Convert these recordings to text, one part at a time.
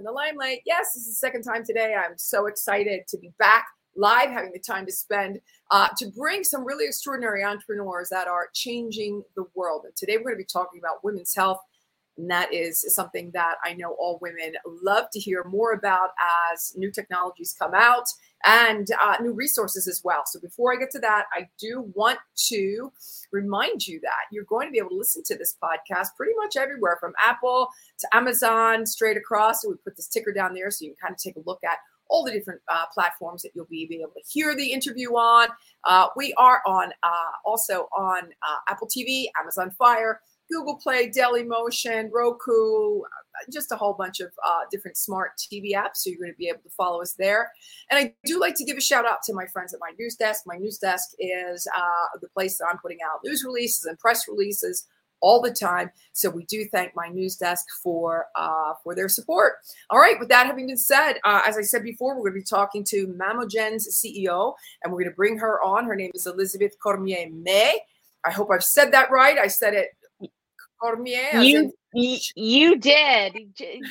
in the limelight. Yes, this is the second time today. I'm so excited to be back live, having the time to spend uh, to bring some really extraordinary entrepreneurs that are changing the world. And today we're going to be talking about women's health. And that is something that I know all women love to hear more about as new technologies come out and uh, new resources as well. So before I get to that, I do want to remind you that you're going to be able to listen to this podcast pretty much everywhere from Apple to Amazon, straight across. So we put this ticker down there so you can kind of take a look at all the different uh, platforms that you'll be, able to hear the interview on. Uh, we are on uh, also on uh, Apple TV, Amazon Fire, Google Play, Daily Motion, Roku, uh, just a whole bunch of uh, different smart TV apps. So you're going to be able to follow us there. And I do like to give a shout out to my friends at my news desk. My news desk is the place that I'm putting out news releases and press releases all the time. So we do thank my news desk for uh, for their support. All right. With that having been said, uh, as I said before, we're going to be talking to Mammogen's CEO, and we're going to bring her on. Her name is Elizabeth Cormier May. I hope I've said that right. I said it Cormier. You in- you did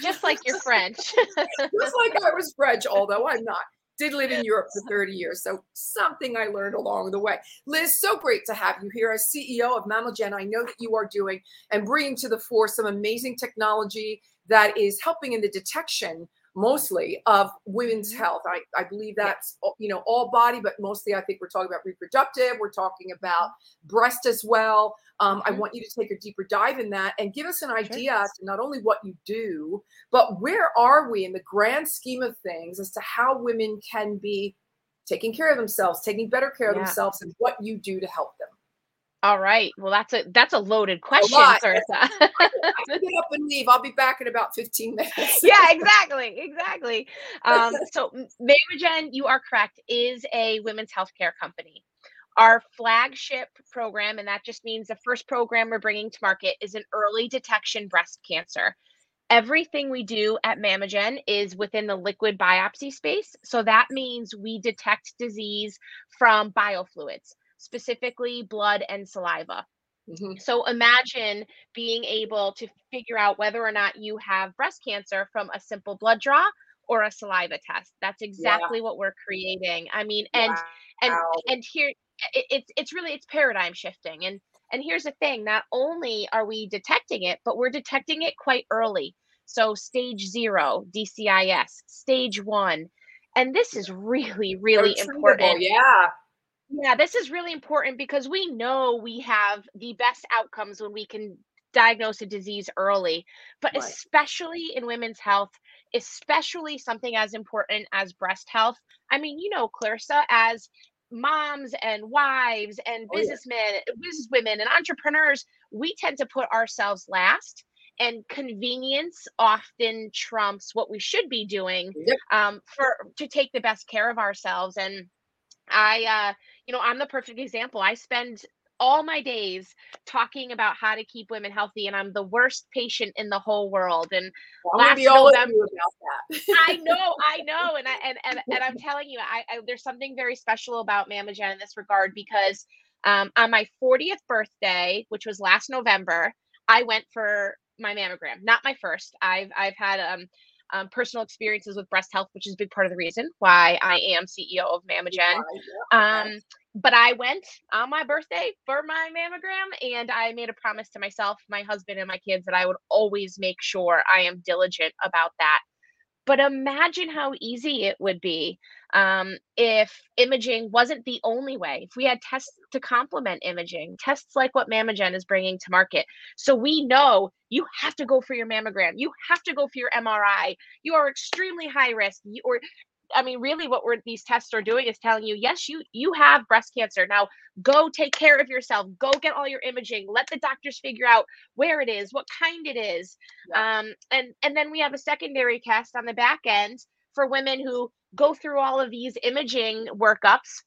just like your French. just like I was French, although I'm not did live in Europe for 30 years. So something I learned along the way. Liz, so great to have you here as CEO of Mammogen. I know that you are doing and bringing to the fore some amazing technology that is helping in the detection mostly of women's mm-hmm. health. I, I believe that's you know all body, but mostly I think we're talking about reproductive. We're talking about breast as well. Um, mm-hmm. I want you to take a deeper dive in that and give us an idea sure. to not only what you do, but where are we in the grand scheme of things as to how women can be taking care of themselves, taking better care of yeah. themselves, and what you do to help them. All right. Well, that's a that's a loaded question, Clarissa. I get up and leave. I'll be back in about 15 minutes. yeah, exactly. Exactly. Um, so Mammogen, you are correct, is a women's healthcare company. Our flagship program, and that just means the first program we're bringing to market, is an early detection breast cancer. Everything we do at Mammogen is within the liquid biopsy space. So that means we detect disease from biofluids specifically blood and saliva. Mm-hmm. So imagine being able to figure out whether or not you have breast cancer from a simple blood draw or a saliva test. That's exactly yeah. what we're creating. I mean, and wow. and and here it, it's it's really it's paradigm shifting. And and here's the thing: not only are we detecting it, but we're detecting it quite early. So stage zero, DCIS, stage one, and this is really really important. Yeah yeah, this is really important because we know we have the best outcomes when we can diagnose a disease early, but right. especially in women's health, especially something as important as breast health. I mean, you know, Clarissa, as moms and wives and businessmen, oh, yeah. businesswomen and entrepreneurs, we tend to put ourselves last and convenience often trumps what we should be doing yep. um, for to take the best care of ourselves and I, uh, you know, I'm the perfect example. I spend all my days talking about how to keep women healthy, and I'm the worst patient in the whole world. And well, last November, I know, I know, and I and and, and I'm telling you, I, I, there's something very special about Mammogen in this regard because um, on my 40th birthday, which was last November, I went for my mammogram. Not my first. I've I've had um um, personal experiences with breast health, which is a big part of the reason why I am CEO of Mammogen. Um, but I went on my birthday for my mammogram and I made a promise to myself, my husband, and my kids that I would always make sure I am diligent about that. But imagine how easy it would be um, if imaging wasn't the only way. If we had tests to complement imaging, tests like what Mammogen is bringing to market. So we know you have to go for your mammogram. You have to go for your MRI. You are extremely high risk. You, or I mean, really, what we're these tests are doing is telling you, yes, you you have breast cancer. Now go take care of yourself. Go get all your imaging. Let the doctors figure out where it is, what kind it is, yeah. um, and and then we have a secondary test on the back end for women who go through all of these imaging workups,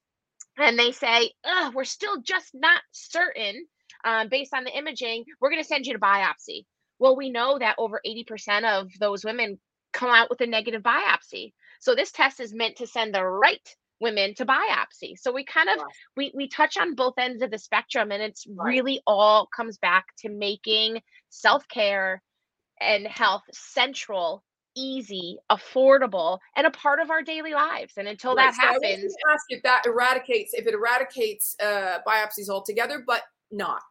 and they say, we're still just not certain um, based on the imaging. We're going to send you to biopsy. Well, we know that over 80% of those women come out with a negative biopsy. So this test is meant to send the right women to biopsy. So we kind of we we touch on both ends of the spectrum and it's right. really all comes back to making self-care and health central easy, affordable, and a part of our daily lives. And until right, that so happens, ask if that eradicates if it eradicates uh, biopsies altogether, but not.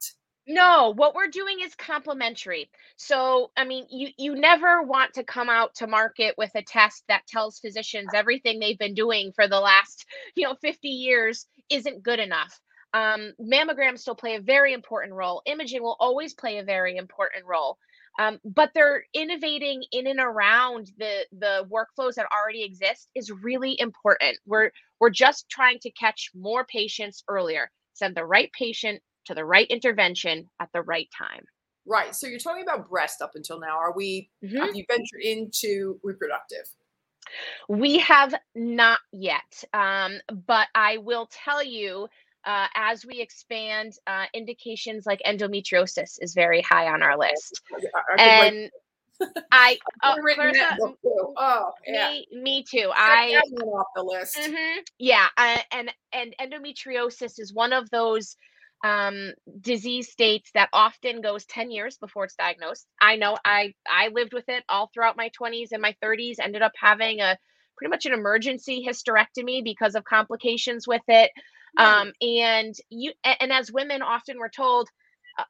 No, what we're doing is complementary. So, I mean, you you never want to come out to market with a test that tells physicians everything they've been doing for the last, you know, 50 years isn't good enough. Um, mammograms still play a very important role. Imaging will always play a very important role. Um, but they're innovating in and around the the workflows that already exist is really important. We're we're just trying to catch more patients earlier, send the right patient to the right intervention at the right time. Right. So you're talking about breast up until now. Are we mm-hmm. have you ventured into reproductive? We have not yet. Um, but I will tell you uh, as we expand, uh, indications like endometriosis is very high on our list. I, and I, oh, Clarissa, oh, yeah. me, me too. I off the list. Mm-hmm, yeah, uh, and and endometriosis is one of those um, disease states that often goes 10 years before it's diagnosed. I know I I lived with it all throughout my 20s and my 30s. Ended up having a pretty much an emergency hysterectomy because of complications with it. Um, and you and as women often we're told, uh,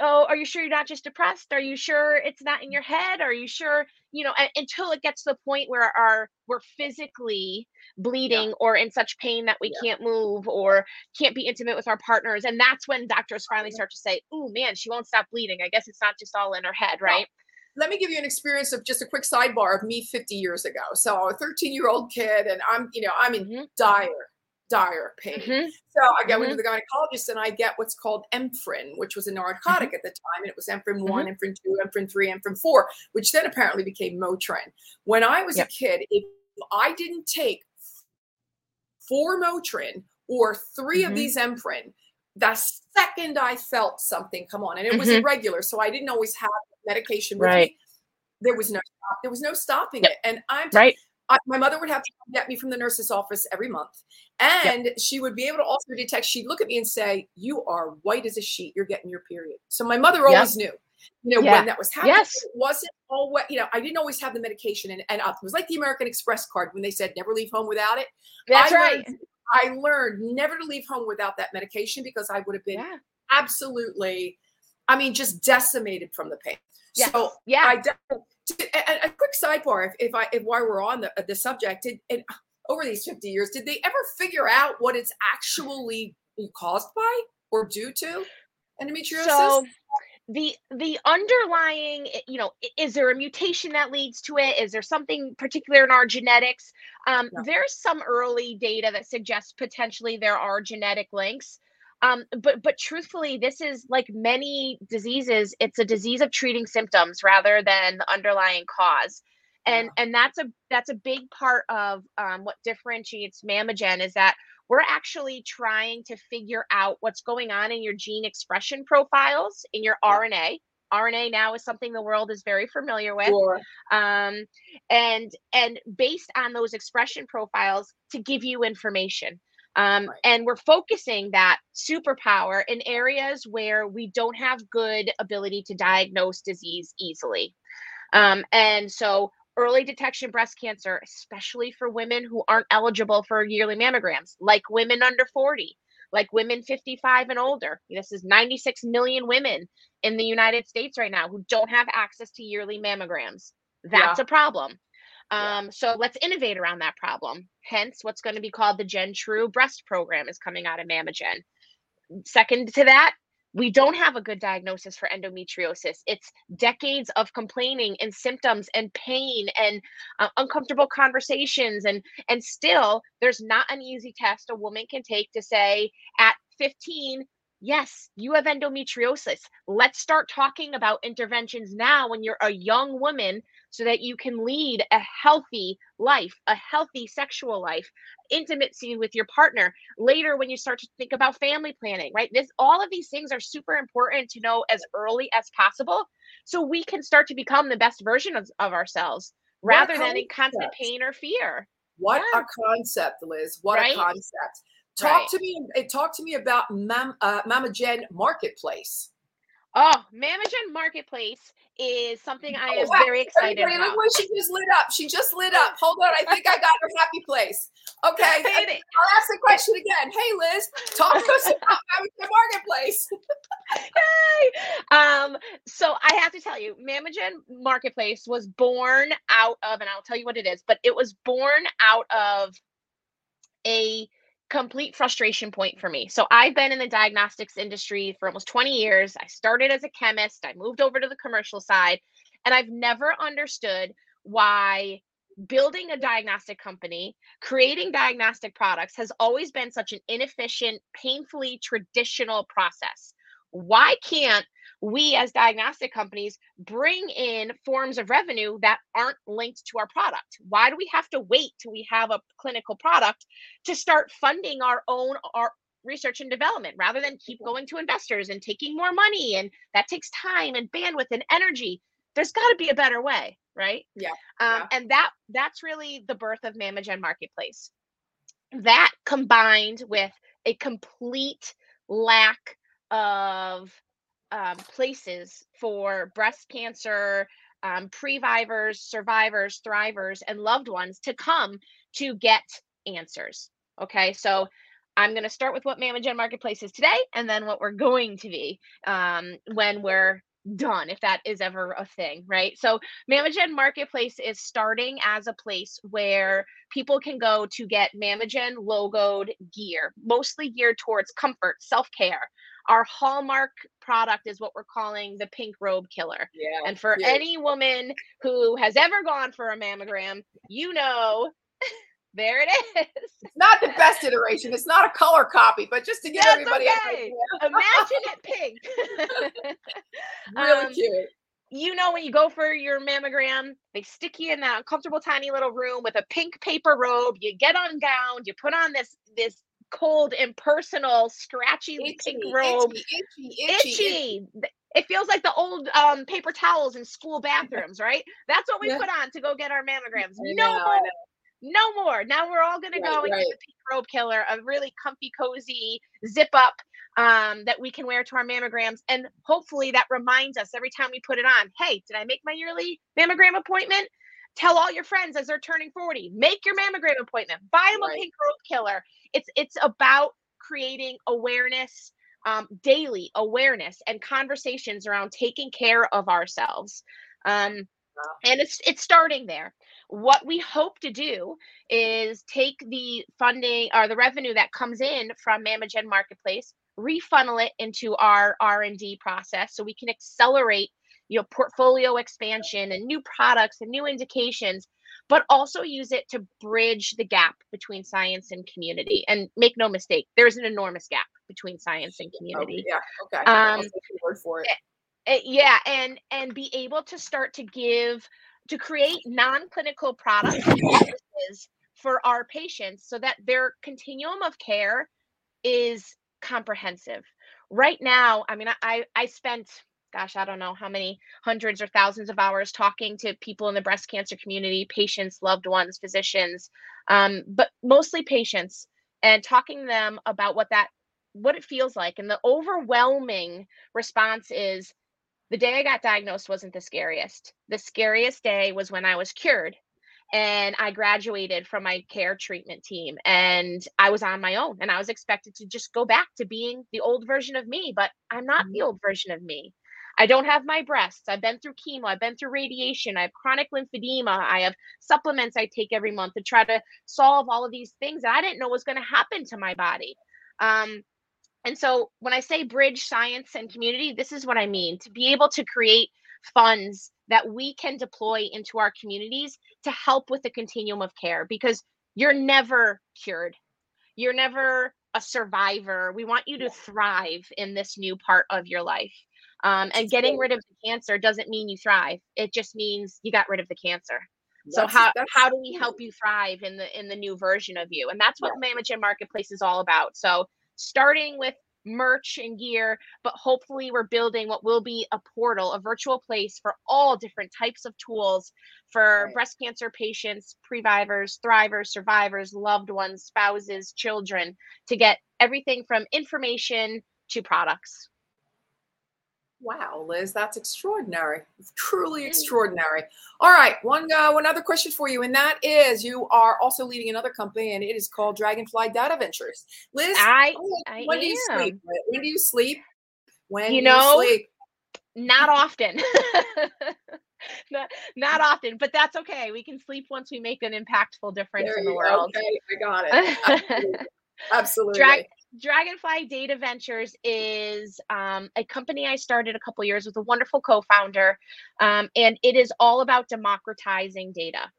oh, are you sure you're not just depressed? Are you sure it's not in your head? Are you sure, you know, until it gets to the point where our we're physically bleeding yeah. or in such pain that we yeah. can't move or can't be intimate with our partners. And that's when doctors finally start to say, oh man, she won't stop bleeding. I guess it's not just all in her head, right? let me give you an experience of just a quick sidebar of me 50 years ago. So a 13 year old kid, and I'm, you know, I'm in mm-hmm. dire dire pain. Mm-hmm. So I go mm-hmm. into the gynecologist and I get what's called Empirin, which was a narcotic mm-hmm. at the time. And it was Empirin 1, mm-hmm. Empirin 2, Empirin 3, Empirin 4, which then apparently became Motrin. When I was yep. a kid, if I didn't take four Motrin or 3 of mm-hmm. these Empirin, the second I felt something come on, and it was mm-hmm. irregular, so I didn't always have medication with right. me. There was no stop. There was no stopping yep. it, and I'm right. I, my mother would have to get me from the nurse's office every month. And yep. she would be able to also detect, she'd look at me and say, You are white as a sheet. You're getting your period. So my mother always yep. knew, you know, yeah. when that was happening. Yes. It wasn't what, you know, I didn't always have the medication. And, and uh, it was like the American Express card when they said never leave home without it. That's I right. Learned, I learned never to leave home without that medication because I would have been yeah. absolutely, I mean, just decimated from the pain. Yes. So yeah, I definitely a, a quick sidebar, if, if I if while we're on the uh, the subject, did, and uh, over these fifty years, did they ever figure out what it's actually caused by or due to endometriosis? So the the underlying eh, you know is there a mutation that leads to it is there something particular in our genetics um, yeah. there's some early data that suggests potentially there are genetic links um, but but truthfully, this is like many diseases. It's a disease of treating symptoms rather than the underlying cause, and yeah. and that's a that's a big part of um, what differentiates Mammogen is that we're actually trying to figure out what's going on in your gene expression profiles in your yeah. RNA. RNA now is something the world is very familiar with, sure. um, and and based on those expression profiles to give you information. Um, right. And we're focusing that superpower in areas where we don't have good ability to diagnose disease easily. Um, and so early detection breast cancer, especially for women who aren't eligible for yearly mammograms, like women under 40, like women 55 and older. This is 96 million women in the United States right now who don't have access to yearly mammograms. That's yeah. a problem. Um, so let's innovate around that problem. Hence, what's going to be called the Gen True Breast Program is coming out of Mammogen. Second to that, we don't have a good diagnosis for endometriosis. It's decades of complaining and symptoms and pain and uh, uncomfortable conversations, and and still there's not an easy test a woman can take to say at 15 yes, you have endometriosis. Let's start talking about interventions now when you're a young woman so that you can lead a healthy life, a healthy sexual life, intimacy with your partner. Later, when you start to think about family planning, right? This all of these things are super important to know as early as possible so we can start to become the best version of, of ourselves rather than in constant pain or fear. What yeah. a concept, Liz. What right? a concept. Talk right. to me. Eh, talk to me about Mam, uh, Mammogen Marketplace. Oh, Mammogen Marketplace is something I Oh, am wow. very excited Everybody, about. look where she just lit up. She just lit up. Hold on, I think I got her happy place. Okay, I'll ask the question again. Hey, Liz, talk to us about Mammogen Marketplace. Yay! Um, so I have to tell you, Mammogen Marketplace was born out of, and I'll tell you what it is, but it was born out of a complete frustration point for me. So I've been in the diagnostics industry for almost 20 years. I started as a chemist, I moved over to the commercial side, and I've never understood why building a diagnostic company, creating diagnostic products has always been such an inefficient, painfully traditional process. Why can't we as diagnostic companies bring in forms of revenue that aren't linked to our product? Why do we have to wait till we have a clinical product to start funding our own our research and development rather than keep going to investors and taking more money and that takes time and bandwidth and energy. There's got to be a better way, right? Yeah, Um, yeah. and that that's really the birth of Mammogen Marketplace. That combined with a complete lack of um, places for breast cancer um, previvors, survivors, thrivers, and loved ones to come to get answers. Okay, so I'm going to start with what Mammogen Marketplace is today, and then what we're going to be um, when we're done, if that is ever a thing, right? So Mammogen Marketplace is starting as a place where people can go to get Mammogen logoed gear, mostly geared towards comfort, self care. Our hallmark product is what we're calling the pink robe killer. Yeah. And for cute. any woman who has ever gone for a mammogram, you know, there it is. It's not the best iteration. It's not a color copy, but just to give That's everybody an okay. idea, Imagine it pink. really Um, cute. you know, when you go for your mammogram, they stick you in that uncomfortable tiny little room with a pink paper robe. You get ungowned, you put on this this cold, impersonal, scratchy Itchy, pink robe. itchy, itchy, itchy. It feels like the old um, paper towels in school bathrooms, right? That's what we Yeah. put on to go get our mammograms. No more. No more. Now we're all gonna Right, go and right. get the pink robe killer, a really comfy, cozy zip up um, that we can wear to our mammograms, and hopefully that reminds us every time we put it on. Hey, did I make my yearly mammogram appointment? Tell all your friends as they're turning 40. Make your mammogram appointment. Buy them Right. a pink robe killer. It's it's about creating awareness, um, daily awareness, and conversations around taking care of ourselves. Um, and it's it's starting there. What we hope to do is take the funding or the revenue that comes in from Mammogen Marketplace, refunnel it into our R and D process, so we can accelerate you know portfolio expansion and new products and new indications but also use it to bridge the gap between science and community and make no mistake there's an enormous gap between science and Oh, community yeah. Okay. Um, word for it. uh, yeah and and be able to start to give to create non-clinical products for our patients so that their continuum of care is comprehensive right now i mean i I spent gosh i don't know how many hundreds or thousands of hours talking to people in the breast cancer community patients loved ones physicians um, but mostly patients and talking to them about what that what it feels like and the overwhelming response is the day I got diagnosed wasn't the scariest. The scariest day was when I was cured and I graduated from my care treatment team and I was on my own and I was expected to just go back to being the old version of me, but I'm not the old version of me. I don't have my breasts. I've been through chemo. I've been through radiation. I have chronic lymphedema. I have supplements I take every month to try to solve all of these things that I didn't know was going to happen to my body. Um, and so when I say bridge science and community, this is what I mean to be able to create funds that we can deploy into our communities to help with the continuum of care because you're never cured. You're never a survivor. We want you to thrive in this new part of your life. Um, and getting rid of the cancer doesn't mean you thrive. It just means you got rid of the cancer. So how how do we help you thrive in the in the new version of you? And that's what Mammogen Marketplace is all about. So starting with merch and gear, but hopefully we're building what will be a portal, a virtual place for all different types of tools for Right. breast cancer patients, previvors, thrivers, survivors, loved ones, spouses, children to get everything from information to products. Wow, Liz, that's extraordinary. Truly extraordinary. All right, one uh, one other question for you, and that is, you are also leading another company, and it is called Dragonfly Data Ventures. Liz, I, when, when do you sleep? When do you sleep? When you know, you sleep? not often. not, not often, but that's okay. We can sleep once we make an impactful difference there in the world. Okay, I got it. Absolutely. Absolutely. Drag- Dragonfly Data Ventures is um, a company I started a couple years with a wonderful co-founder, um, and it is all about democratizing data.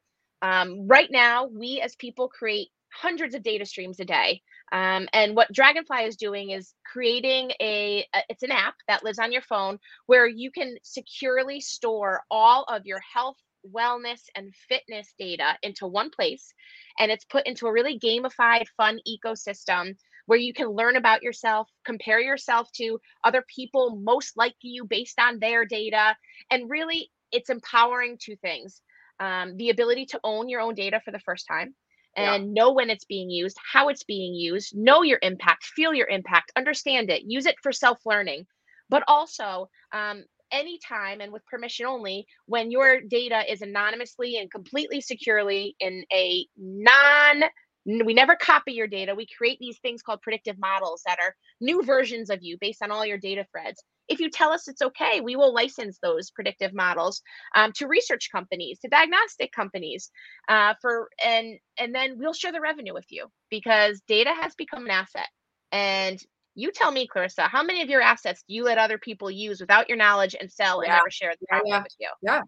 Um, right now, we as people create hundreds of data streams a day, um, and what Dragonfly is doing is creating a, a it's an app that lives on your phone where you can securely store all of your health wellness and fitness data into one place and it's put into a really gamified fun ecosystem where you can learn about yourself, compare yourself to other people most like you based on their data. And really, it's empowering two things um, the ability to own your own data for the first time and yeah. know when it's being used, how it's being used, know your impact, feel your impact, understand it, use it for self learning. But also, um, anytime and with permission only when your data is anonymously and completely securely in a non we never copy your data. We create these things called predictive models that are new versions of you based on all your data threads. If you tell us it's okay, we will license those predictive models um, to research companies, to diagnostic companies, uh, for and and then we'll share the revenue with you because data has become an asset. And you tell me, Clarissa, how many of your assets do you let other people use without your knowledge and sell and never share the yeah. with you? Yeah,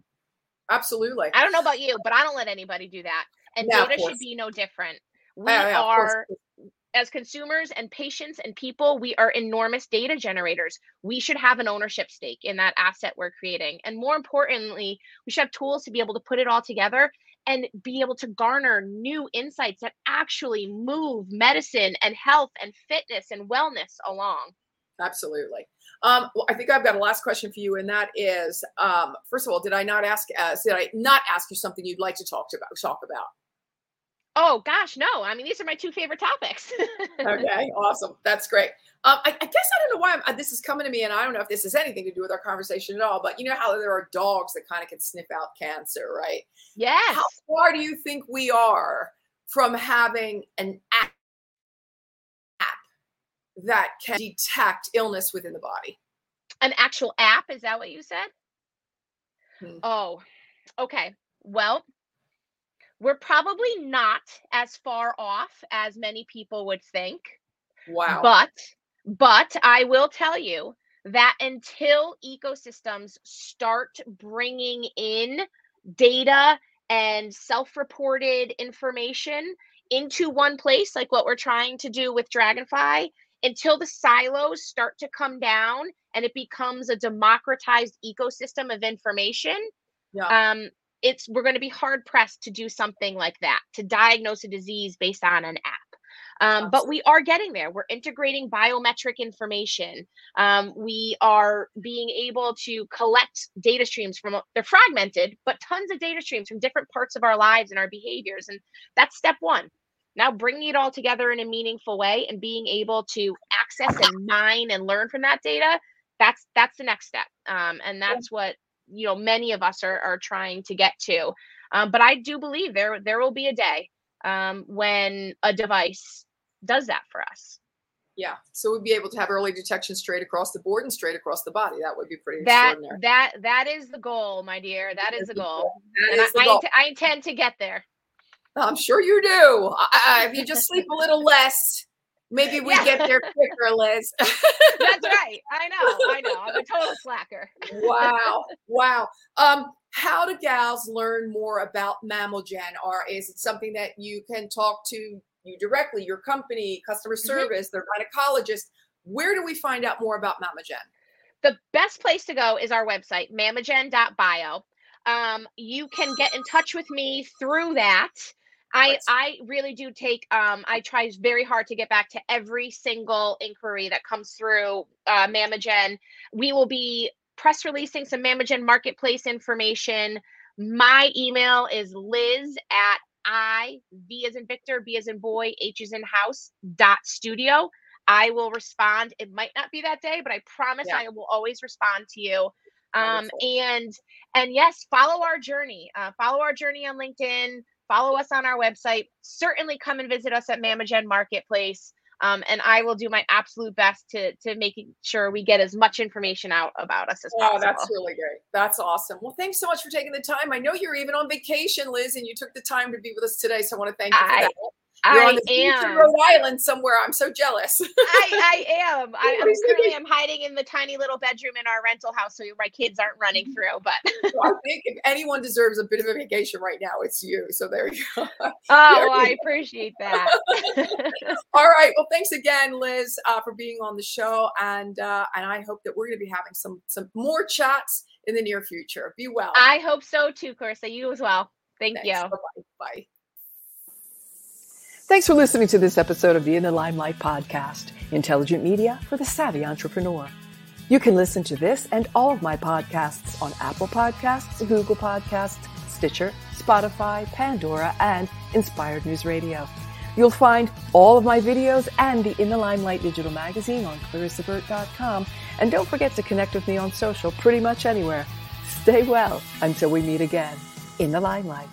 absolutely. I don't know about you, but I don't let anybody do that. And yeah, data should be no different. We yeah, are as consumers and patients and people, we are enormous data generators. We should have an ownership stake in that asset we're creating. And more importantly, we should have tools to be able to put it all together and be able to garner new insights that actually move medicine and health and fitness and wellness along. Absolutely. Um, well, I think I've got a last question for you, and that is, um, first of all, did I not ask? Uh, did I not ask you something you'd like to talk to about? Talk about? Oh gosh, no. I mean, these are my two favorite topics. okay, awesome. That's great. Um, I, I, guess I don't know why I'm, this is coming to me, and I don't know if this has anything to do with our conversation at all. But you know how there are dogs that kind of can sniff out cancer, right? Yes. How far do you think we are from having an app that can detect illness within the body? An actual app? Is that what you said? Hmm. Oh, okay. Well, we're probably not as far off as many people would think. Wow. But but I will tell you that until ecosystems start bringing in data and self-reported information into one place like what we're trying to do with Dragonfly until the silos start to come down and it becomes a democratized ecosystem of information yeah. um, it's we're going to be hard pressed to do something like that to diagnose a disease based on an app um, but we are getting there. We're integrating biometric information. Um, we are being able to collect data streams from, they're fragmented, but tons of data streams from different parts of our lives and our behaviors. And that's step one. Now, bringing it all together in a meaningful way and being able to access and mine and learn from that data, that's that's the next step. Um, and that's what you know many of us are, are trying to get to. Um, but i do believe there there will be a day um, when a device does that for us. Yeah so we'd be able to have early detection straight across the board and straight across the body. That would be pretty that that that is the goal my dear. That is the goal. And I, goal. I, I, intend to get there. I'm sure you do. I, if you just sleep a little less Maybe we yeah. get there quicker, Liz. That's right. I know. I know. I'm a total slacker. wow. Wow. Um, how do gals learn more about Mammogen? Or is it something that you can talk to you directly, your company, customer mm-hmm. service, mm-hmm. their gynecologist? Where do we find out more about Mammogen? The best place to go is our website, mammogen.bio. Um, you can get in touch with me through that. I I really do take um I try very hard to get back to every single inquiry that comes through uh Mammogen. We will be press releasing some Mammogen marketplace information. My email is liz at i v as in Victor, b as in boy, h is in house dot studio. I will respond. It might not be that day, but I promise Yeah. I will always respond to you. Um, Wonderful. and and yes, follow our journey. Uh, follow our journey on LinkedIn. Follow us on our website. Certainly come and visit us at Mammogen Marketplace. Um, and I will do my absolute best to to making sure we get as much information out about us as Oh, possible. that's really great. That's awesome. Well, thanks so much for taking the time. I know you're even on vacation, Liz, and you took the time to be with us today. So I want to thank you for I- that. You're I the beach in am. Rhode Island somewhere. I'm so jealous. I, I am. I, I'm currently I'm hiding in the tiny little bedroom in our rental house so my kids aren't running through. But So I think if anyone deserves a bit of a vacation right now, it's you. So there you go. oh, well, I appreciate that. All right. Well, thanks again, Liz, uh, for being on the show, and uh, and I hope that we're going to be having some some more chats in the near future. Be well. I hope so too, Clarissa. You as well. Thank Thanks. you. Bye-bye. Bye. Thanks for listening to this episode of the In the Limelight podcast, intelligent media for the savvy entrepreneur. You can listen to this and all of my podcasts on Apple Podcasts, Google Podcasts, Stitcher, Spotify, Pandora, and Inspired News Radio. You'll find all of my videos and the In the Limelight digital magazine on clarissaburt.com. And don't forget to connect with me on social pretty much anywhere. Stay well until we meet again in the limelight.